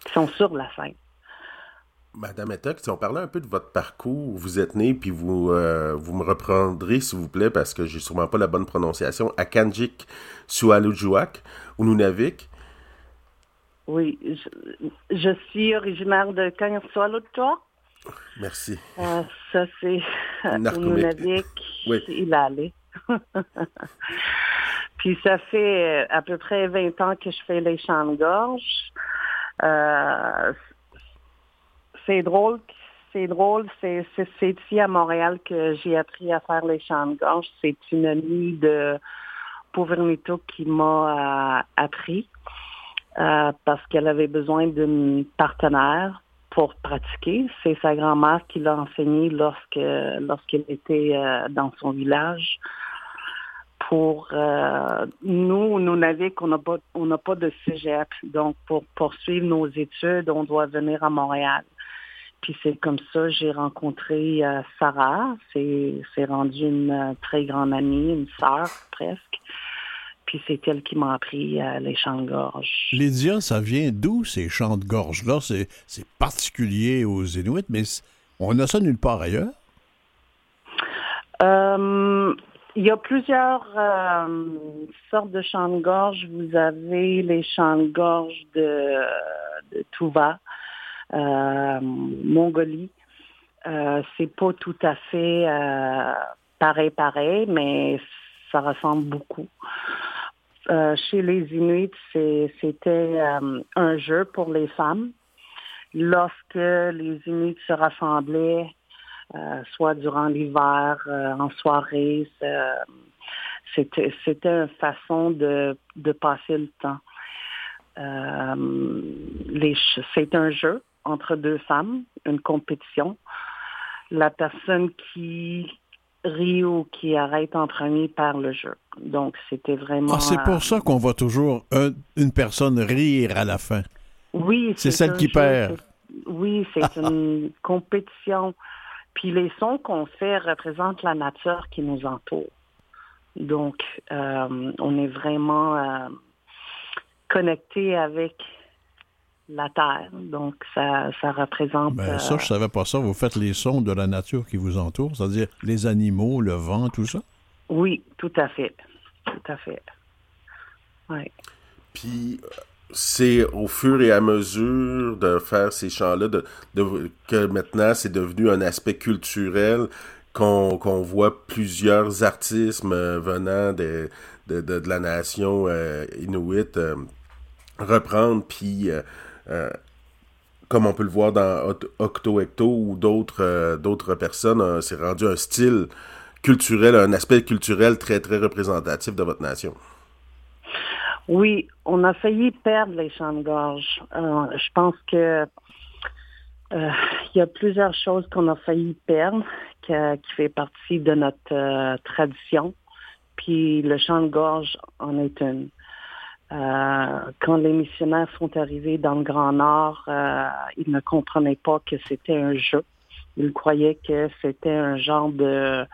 qui sont sur la scène. Madame Etok, si on parlait un peu de votre parcours, vous êtes né, puis vous, euh, vous me reprendrez, s'il vous plaît, parce que j'ai sûrement pas la bonne prononciation, à Kanjik, Sualujuak, ou Nunavik. Oui, je, je suis originaire de Kanyarsoualutwa. Merci. Euh, ça, c'est. Nunavik. Oui. Il allait. Puis ça fait euh, à peu près 20 ans que je fais les chants de gorge. Euh, c'est drôle, c'est drôle, c'est ici à Montréal que j'ai appris à faire les chants de gorge. C'est une amie de Pouvernito qui m'a appris euh, parce qu'elle avait besoin d'un partenaire pour pratiquer. C'est sa grand-mère qui l'a enseigné lorsque lorsqu'elle était euh, dans son village. Pour euh, nous, nous Nunavik, on n'a pas on n'a pas de cégep, donc pour poursuivre nos études, on doit venir à Montréal. Puis c'est comme ça j'ai rencontré euh, Sarah. C'est c'est rendu une euh, très grande amie, une sœur presque. Puis c'est elle qui m'a appris euh, les chants de gorge. Lydia, ça vient d'où ces chants de gorge-là? C'est c'est particulier aux Inuits, mais on a ça nulle part ailleurs? Euh, il y a plusieurs euh, sortes de chants de gorge. Vous avez les chants de gorge de, de euh, Mongolie. C'est pas tout à fait pareil pareil, mais ça ressemble beaucoup. Euh, chez les Inuits, c'était euh, un jeu pour les femmes. Lorsque les Inuits se rassemblaient, euh, soit durant l'hiver, en soirée. C'était une façon de, passer le temps. C'est un jeu entre deux femmes, une compétition. La personne qui rit ou qui arrête en premier perd le jeu. Donc, c'était vraiment... Ah, c'est euh, pour ça qu'on voit toujours un- une personne rire à la fin. Oui, C'est celle qui jeu, perd. Oui, c'est une compétition. Puis les sons qu'on fait représentent la nature qui nous entoure. Donc, euh, on est vraiment euh, connecté avec la terre. Donc, ça, ça représente. Ben, euh, ça, je savais pas ça. Vous faites les sons de la nature qui vous entoure, c'est-à-dire les animaux, le vent, tout ça? Oui, tout à fait. Tout à fait. Oui. Puis euh, c'est au fur et à mesure de faire ces chants-là de, de- que maintenant c'est devenu un aspect culturel qu'on qu'on voit plusieurs artistes euh, venant de, de, de, de la nation euh, inuit euh, reprendre puis euh, euh, comme on peut le voir dans Oct- Octo Ecto ou d'autres euh, d'autres personnes, euh, c'est rendu un style culturel, un aspect culturel très très représentatif de votre nation. Oui, on a failli perdre les chants de gorge. Euh, je pense que euh, il y a plusieurs choses qu'on a failli perdre qui fait partie de notre euh, tradition. Puis le chant de gorge en est une. Euh, quand les missionnaires sont arrivés dans le Grand Nord, euh, ils ne comprenaient pas que c'était un jeu. Ils croyaient que c'était un genre de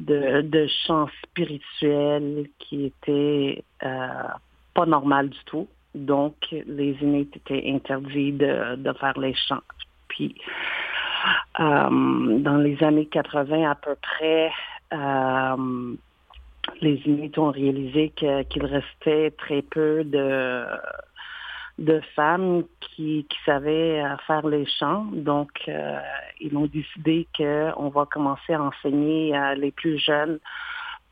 de, de chant spirituel qui était euh, pas normal du tout. Donc, les Inuits étaient interdits de, de faire les chants. Puis, euh, dans les années 80 à peu près, euh, les Inuits ont réalisé qu'il restait très peu de, de femmes qui, qui savaient faire les chants. Donc, ils ont décidé qu'on va commencer à enseigner les plus jeunes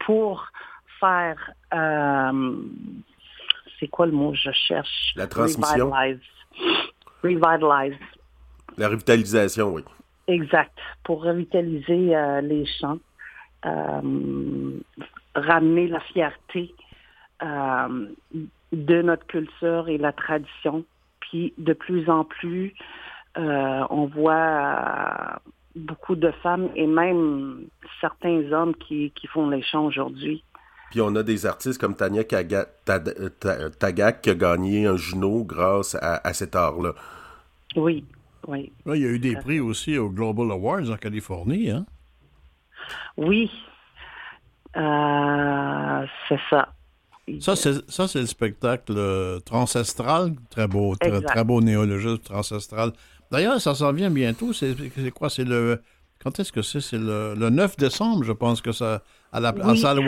pour faire, c'est quoi le mot que je cherche? La transmission? Revitalize. Revitalize. La revitalisation, oui. Exact. Pour revitaliser euh, les champs, euh, ramener la fierté euh, de notre culture et la tradition. Puis de plus en plus, on voit beaucoup de femmes et même certains hommes qui, qui font les chants aujourd'hui. Puis on a des artistes comme Tania Tagak qui a gagné un Juno grâce à, à cet art-là. Oui, oui. il y a eu des prix aussi au Global Awards en Californie, hein? Oui. Euh, c'est ça. Ça, c'est, ça, c'est le spectacle euh, transestral, très beau, très, beau néologisme transestral. D'ailleurs, ça s'en vient bientôt. C'est, quoi? C'est le. Quand est-ce que c'est? C'est le, 9 décembre, je pense que ça. À la salle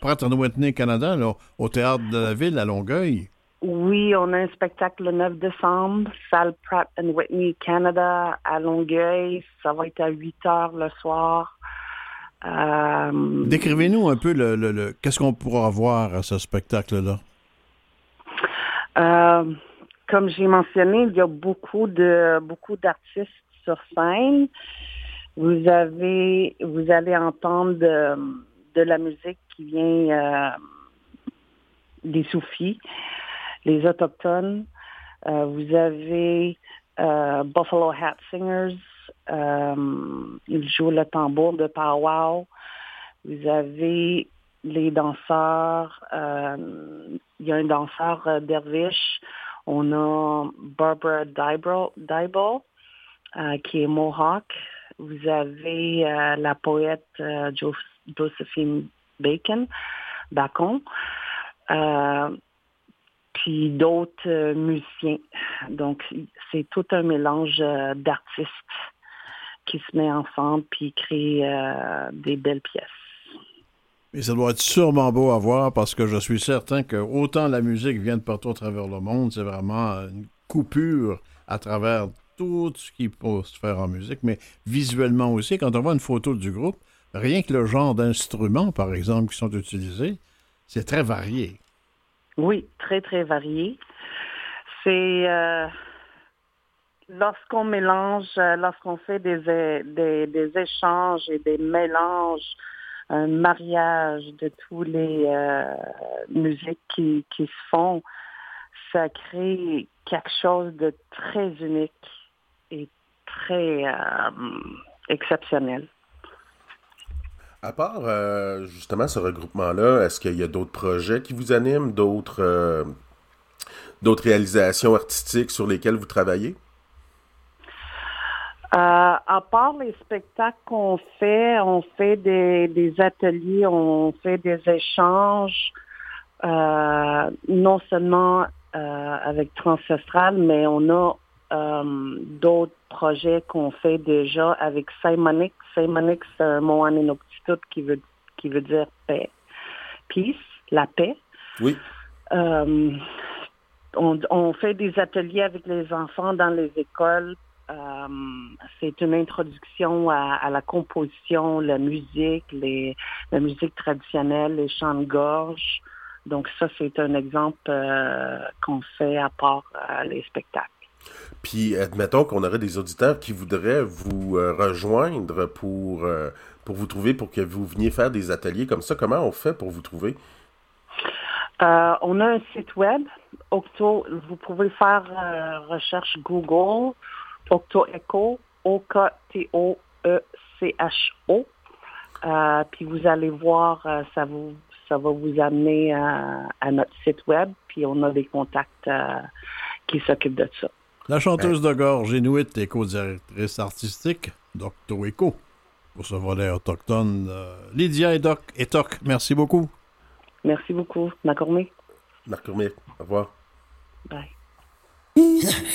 Pratt Whitney, Canada, au théâtre de la ville à Longueuil. Oui, on a un spectacle le 9 décembre, salle Pratt Whitney Canada à Longueuil. Ça va être à 8 heures le soir. Euh, Décrivez-nous un peu le, qu'est-ce qu'on pourra voir à ce spectacle-là? Euh, comme j'ai mentionné, il y a beaucoup de beaucoup d'artistes sur scène. Vous avez, vous allez entendre de, la musique qui vient euh, des soufis les Autochtones. Vous avez Buffalo Hat Singers. Euh, ils jouent le tambour de powwow. Vous avez les danseurs. Il y a un danseur derviche. On a Barbara Dybel, qui est Mohawk. Vous avez la poète Josephine Bacon, Bacon puis d'autres euh, musiciens. Donc, c'est tout un mélange euh, d'artistes qui se met ensemble puis crée euh, des belles pièces. Et ça doit être sûrement beau à voir parce que je suis certain que autant la musique vient de partout à travers le monde, c'est vraiment une coupure à travers tout ce qui peut se faire en musique, mais visuellement aussi, quand on voit une photo du groupe, rien que le genre d'instruments, par exemple, qui sont utilisés, c'est très varié. Oui, très, très varié. C'est euh, lorsqu'on mélange, euh, lorsqu'on fait des, des, échanges et des mélanges, un mariage de tous les euh, musiques qui, qui se font, ça crée quelque chose de très unique et très exceptionnel. À part euh, justement ce regroupement-là, est-ce qu'il y a d'autres projets qui vous animent, d'autres euh, d'autres réalisations artistiques sur lesquelles vous travaillez? Euh, à part les spectacles qu'on fait, on fait des, ateliers, on fait des échanges, non seulement avec Transcestral, mais on a d'autres projets qu'on fait déjà avec Simonic. Simonic, c'est un mot en qui veut, qui veut dire paix. Peace, la paix. Oui. Euh, on, fait des ateliers avec les enfants dans les écoles. Euh, c'est une introduction à, la composition, la musique, les, la musique traditionnelle, les chants de gorge. Donc ça, c'est un exemple euh, qu'on fait à part les spectacles. Puis, admettons qu'on aurait des auditeurs qui voudraient vous rejoindre pour pour vous trouver, pour que vous veniez faire des ateliers comme ça? Comment on fait pour vous trouver? Euh, on a un site web, Octo, vous pouvez faire euh, recherche Google, Octo Echo, O-K-T-O-E-C-H-O. Euh, puis vous allez voir, ça, vous, ça va vous amener à, notre site web, puis on a des contacts qui s'occupent de ça. La chanteuse de gorge inuit et co-directrice artistique d'Octo Echo pour ce volet autochtone. Euh, Lydia et Doc et Toc, merci beaucoup. Merci beaucoup. Marc Marc au revoir. Bye.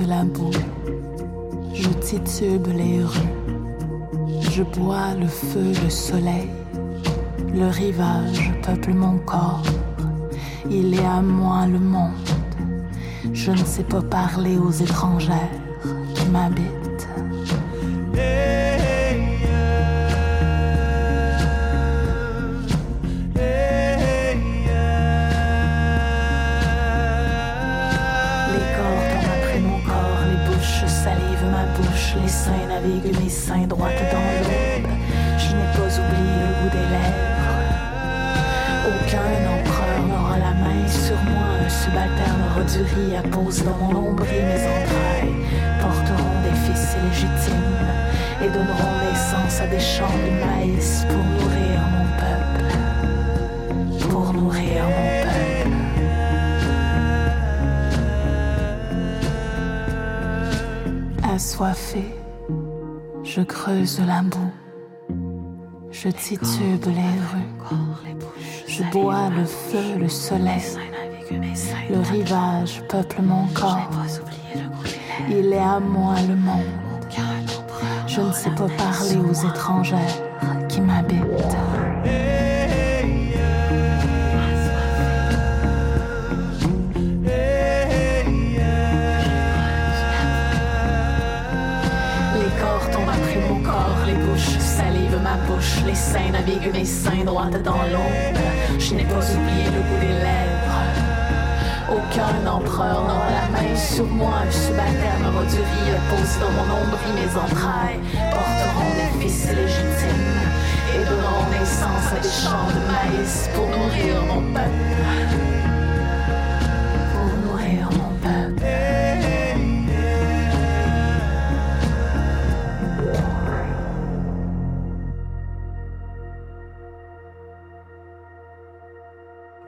creuse la boue, je titube les rues, je bois le feu, le soleil, le rivage peuple mon corps, il est à moi le monde, je ne sais pas parler aux étrangères naviguent mes seins droites dans l'aube. Je n'ai pas oublié le goût des lèvres. Aucun empereur n'aura la main sur moi, un subalterne aura du dans mon mes entrailles porteront des fils illégitimes et donneront naissance à des champs de maïs pour nourrir mon peuple. Pour nourrir mon peuple. Assoiffé, je creuse la boue, je titube les rues, je bois le feu, le soleil, le rivage peuple mon corps, il est à moi le monde, je ne sais pas parler aux étrangères les seins naviguent mes seins droites dans l'ombre. Je n'ai pas oublié le goût des lèvres. Aucun empereur n'aura la main sur moi, un subalterne riz posé dans mon nombril, mes entrailles porteront des fils légitimes et donneront naissance à des champs de maïs pour nourrir mon peuple.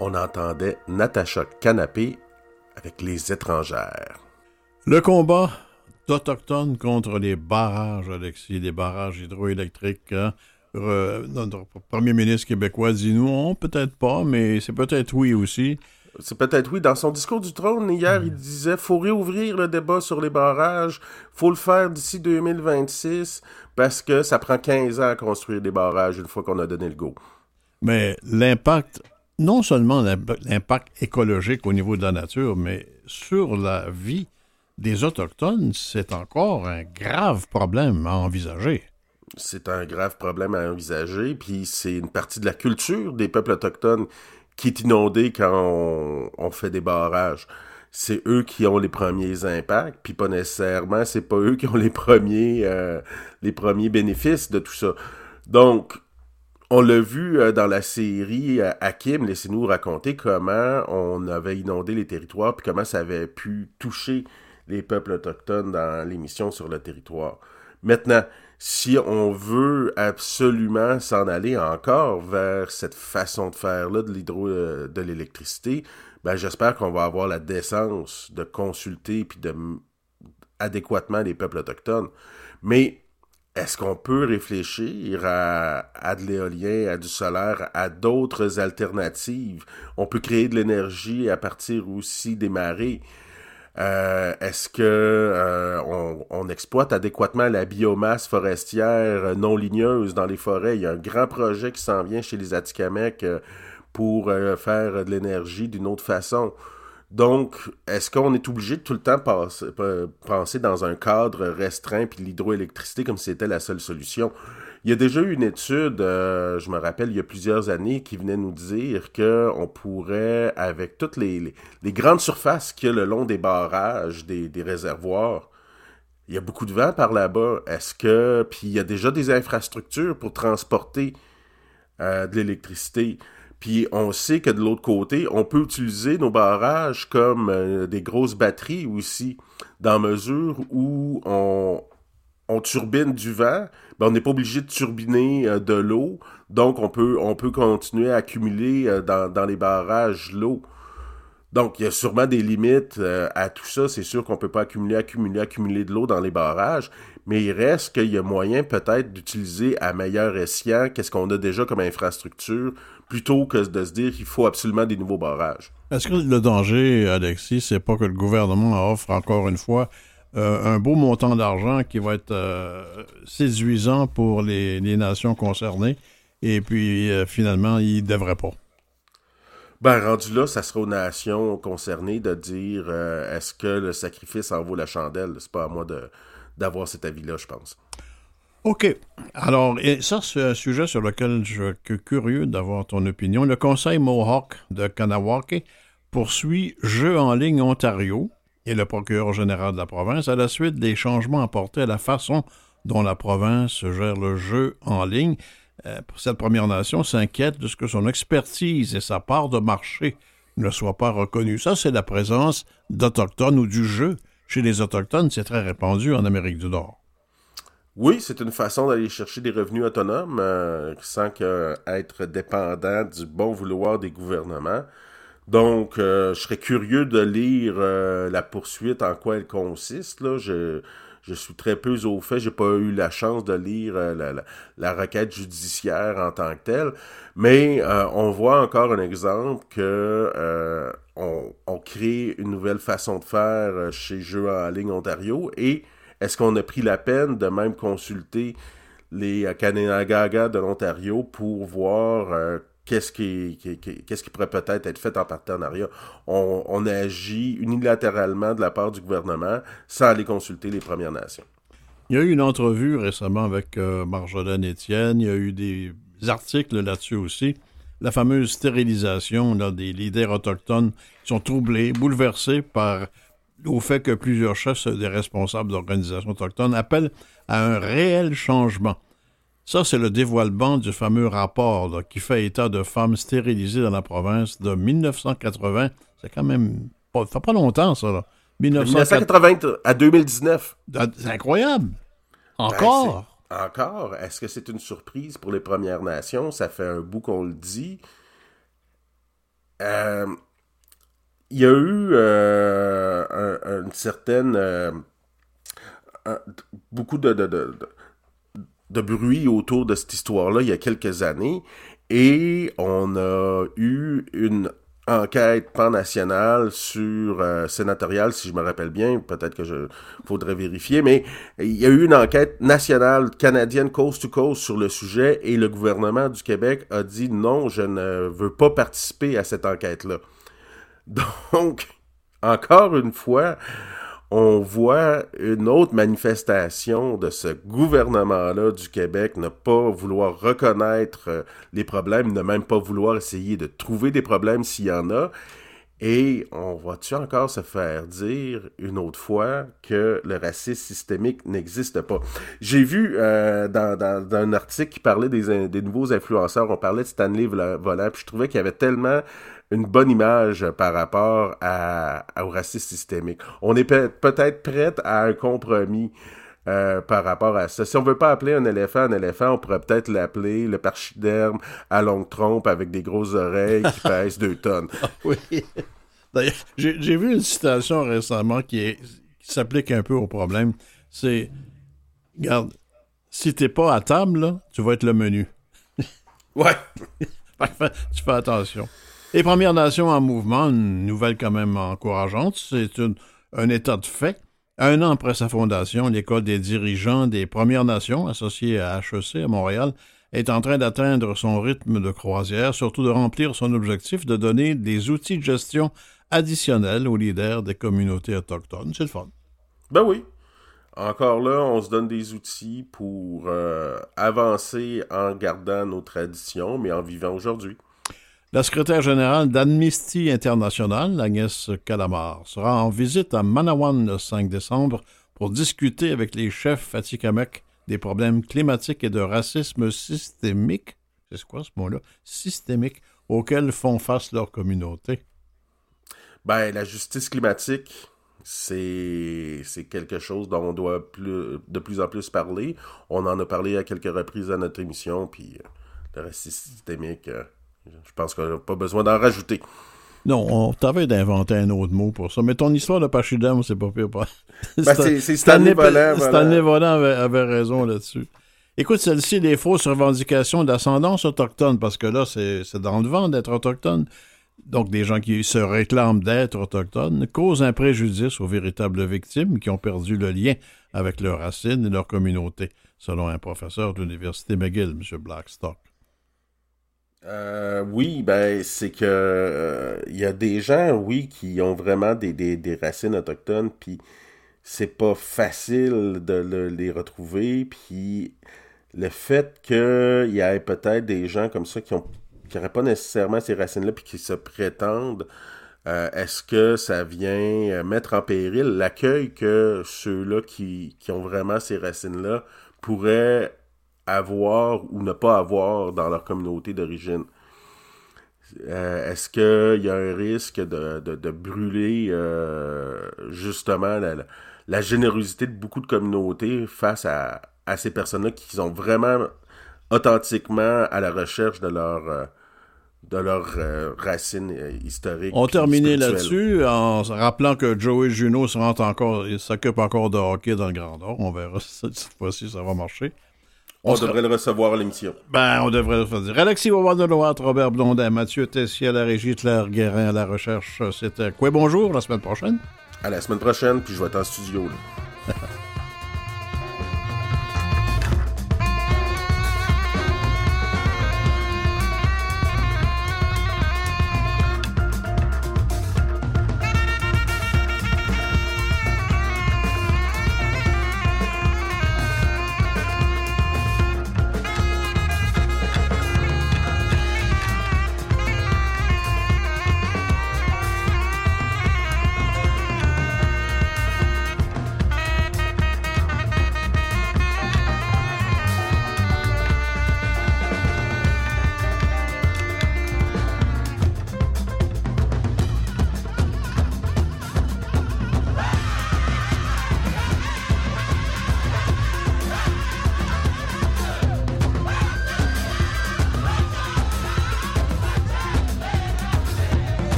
On entendait Natacha Canapé avec les étrangères. Le combat d'Autochtones contre les barrages, Alexis, les barrages hydroélectriques. hein. Re- notre premier ministre québécois dit non, peut-être pas, mais c'est peut-être oui aussi. C'est peut-être oui. Dans son discours du trône, hier, il disait faut réouvrir le débat sur les barrages, faut le faire d'ici 2026, parce que ça prend 15 ans à construire des barrages une fois qu'on a donné le go. Mais l'impact, non seulement l'imp- l'impact écologique au niveau de la nature, mais sur la vie des Autochtones, c'est encore un grave problème à envisager. C'est un grave problème à envisager, puis c'est une partie de la culture des peuples autochtones qui est inondée quand on, on fait des barrages. C'est eux qui ont les premiers impacts, puis pas nécessairement, c'est pas eux qui ont les premiers, euh, les premiers bénéfices de tout ça. Donc, on l'a vu euh, dans la série euh, Hakim, laissez-nous raconter comment on avait inondé les territoires, puis comment ça avait pu toucher les peuples autochtones dans l'émission sur le territoire. Maintenant, si on veut absolument s'en aller encore vers cette façon de faire-là de l'hydro euh, de l'électricité, ben j'espère qu'on va avoir la décence de consulter puis de adéquatement les peuples autochtones. Mais est-ce qu'on peut réfléchir à, de l'éolien, à du solaire, à d'autres alternatives? On peut créer de l'énergie à partir aussi des marées. Euh, est-ce que euh, on, exploite adéquatement la biomasse forestière non ligneuse dans les forêts? Il y a un grand projet qui s'en vient chez les Atikamekw euh, pour faire de l'énergie d'une autre façon. Donc, est-ce qu'on est obligé de tout le temps penser dans un cadre restreint puis l'hydroélectricité comme si c'était la seule solution? Il y a déjà eu une étude, euh, je me rappelle, il y a plusieurs années, qui venait nous dire qu'on pourrait, avec toutes les, grandes surfaces qu'il y a le long des barrages, des, réservoirs, il y a beaucoup de vent par là-bas. Est-ce que. Puis il y a déjà des infrastructures pour transporter euh, de l'électricité? Puis on sait que de l'autre côté, on peut utiliser nos barrages comme euh, des grosses batteries aussi, dans mesure où on, turbine du vent, ben on n'est pas obligé de turbiner euh, de l'eau, donc on peut, on peut continuer à accumuler euh, dans, dans, les barrages l'eau. Donc, il y a sûrement des limites à tout ça. C'est sûr qu'on ne peut pas accumuler, accumuler, accumuler de l'eau dans les barrages, mais il reste qu'il y a moyen peut-être d'utiliser à meilleur escient qu'est-ce qu'on a déjà comme infrastructure plutôt que de se dire qu'il faut absolument des nouveaux barrages. Est-ce que le danger, Alexis, c'est pas que le gouvernement offre encore une fois euh, un beau montant d'argent qui va être euh, séduisant pour les, nations concernées et puis euh, finalement, il ne devrait pas? Ben, rendu là, ça sera aux nations concernées de dire est-ce que le sacrifice en vaut la chandelle? C'est pas à moi d'avoir cet avis-là, je pense. OK. Alors, et ça, c'est un sujet sur lequel je suis curieux d'avoir ton opinion. Le Conseil Mohawk de Kanawake poursuit Jeux en ligne Ontario et le procureur général de la province à la suite des changements apportés à la façon dont la province gère le jeu en ligne. Euh, cette Première Nation s'inquiète de ce que son expertise et sa part de marché ne soient pas reconnues. Ça, c'est la présence d'Autochtones ou du jeu. Chez les Autochtones, c'est très répandu en Amérique du Nord. Oui, c'est une façon d'aller chercher des revenus autonomes euh, sans être dépendant du bon vouloir des gouvernements. Donc, euh, je serais curieux de lire euh, la poursuite, en quoi elle consiste. Je, je suis très peu au fait, j'ai pas eu la chance de lire la, la, requête judiciaire en tant que telle, mais on voit encore un exemple que on, on, crée une nouvelle façon de faire chez Jeux en ligne Ontario et est-ce qu'on a pris la peine de même consulter les Kanenagaga de l'Ontario pour voir euh, qu'est-ce qui, pourrait peut-être être fait en partenariat. On, agit unilatéralement de la part du gouvernement sans aller consulter les Premières Nations. Il y a eu une entrevue récemment avec euh, Marjolaine Etienne, il y a eu des articles là-dessus aussi. La fameuse stérilisation des leaders autochtones qui sont troublés, bouleversés par au fait que plusieurs chefs des responsables d'organisations autochtones appellent à un réel changement. Ça, c'est le dévoilement du fameux rapport qui fait état de femmes stérilisées dans la province de 1980. C'est quand même pas, fait pas longtemps, ça. Là. 1980 à 2019. C'est incroyable. Ben, Encore? encore. Est-ce que c'est une surprise pour les Premières Nations? Ça fait un bout qu'on le dit. Euh, il y a eu euh, une certaine. Euh, beaucoup de, de, bruit autour de cette histoire-là il y a quelques années. Et on a eu une enquête pan-nationale sur euh, sénatoriale, si je me rappelle bien, peut-être que je faudrait vérifier, mais il y a eu une enquête nationale canadienne coast to coast sur le sujet et le gouvernement du Québec a dit non, je ne veux pas participer à cette enquête-là. Donc, encore une fois, on voit une autre manifestation de ce gouvernement-là du Québec ne pas vouloir reconnaître euh, les problèmes, ne même pas vouloir essayer de trouver des problèmes s'il y en a. Et on va-tu encore se faire dire une autre fois que le racisme systémique n'existe pas? J'ai vu euh, dans, un article qui parlait des, des nouveaux influenceurs, on parlait de Stanley Volant, puis je trouvais qu'il y avait tellement une bonne image par rapport à, au racisme systémique. On est peut-être prête à un compromis. Euh, par rapport à ça. Si on veut pas appeler un éléphant un éléphant, on pourrait peut-être l'appeler le pachyderme à longue trompe avec des grosses oreilles qui pèsent deux tonnes. Ah oui. D'ailleurs, j'ai vu une citation récemment qui, qui s'applique un peu au problème. C'est, regarde, si t'es pas à table, là, tu vas être le menu. ouais. tu fais attention. Les Premières Nations en mouvement, une nouvelle quand même encourageante, c'est un état de fait. Un an après sa fondation, l'École des dirigeants des Premières Nations, associée à HEC à Montréal, est en train d'atteindre son rythme de croisière, surtout de remplir son objectif de donner des outils de gestion additionnels aux leaders des communautés autochtones. C'est le fun. Ben oui. Encore là, on se donne des outils pour euh, avancer en gardant nos traditions, mais en vivant aujourd'hui. La secrétaire générale d'Amnesty International, Agnès Calamar, sera en visite à Manawan le 5 décembre pour discuter avec les chefs Atikamek des problèmes climatiques et de racisme systémique, c'est quoi ce mot-là, systémique, auxquels font face leurs communautés. Ben, la justice climatique, c'est quelque chose dont on doit plus, de plus en plus parler. On en a parlé à quelques reprises à notre émission, puis euh, le racisme systémique, euh, je pense qu'on n'a pas besoin d'en rajouter. Non, on t'avait d'inventer un autre mot pour ça. Mais ton histoire de Pachidam, c'est pas pire. Pas... Ben, c'est Stanley Volant. Stanley Volant avait, raison là-dessus. Écoute, celle-ci, les fausses revendications d'ascendance autochtone, parce que là, c'est dans le vent d'être autochtone. Donc, des gens qui se réclament d'être autochtones causent un préjudice aux véritables victimes qui ont perdu le lien avec leurs racines et leur communauté, selon un professeur de l'Université McGill, M. Blackstock. Euh, oui, ben c'est que euh, il y a des gens, oui, qui ont vraiment des, des, racines autochtones, puis c'est pas facile de les retrouver, puis le fait qu'il y ait peut-être des gens comme ça qui ont qui n'auraient pas nécessairement ces racines-là, puis qui se prétendent, euh, est-ce que ça vient mettre en péril l'accueil que ceux-là qui, qui ont vraiment ces racines-là pourraient avoir ou ne pas avoir dans leur communauté d'origine. Euh, est-ce qu'il y a un risque de, de, brûler euh, justement la, générosité de beaucoup de communautés face à, à ces personnes-là qui sont vraiment authentiquement à la recherche de leur euh, de leurs racines historiques. On terminait là-dessus en rappelant que Joey Juno se encore, il s'occupe encore de hockey dans le Grand Nord. On verra si cette fois-ci ça va marcher. On, devrait le recevoir à l'émission. Ben, on devrait le faire. Alexis Wawad de Robert Blondin, Mathieu Tessier à la régie, Claire Guérin à la recherche. C'était quoi bonjour la semaine prochaine? À la semaine prochaine, puis je vais être en studio. Là.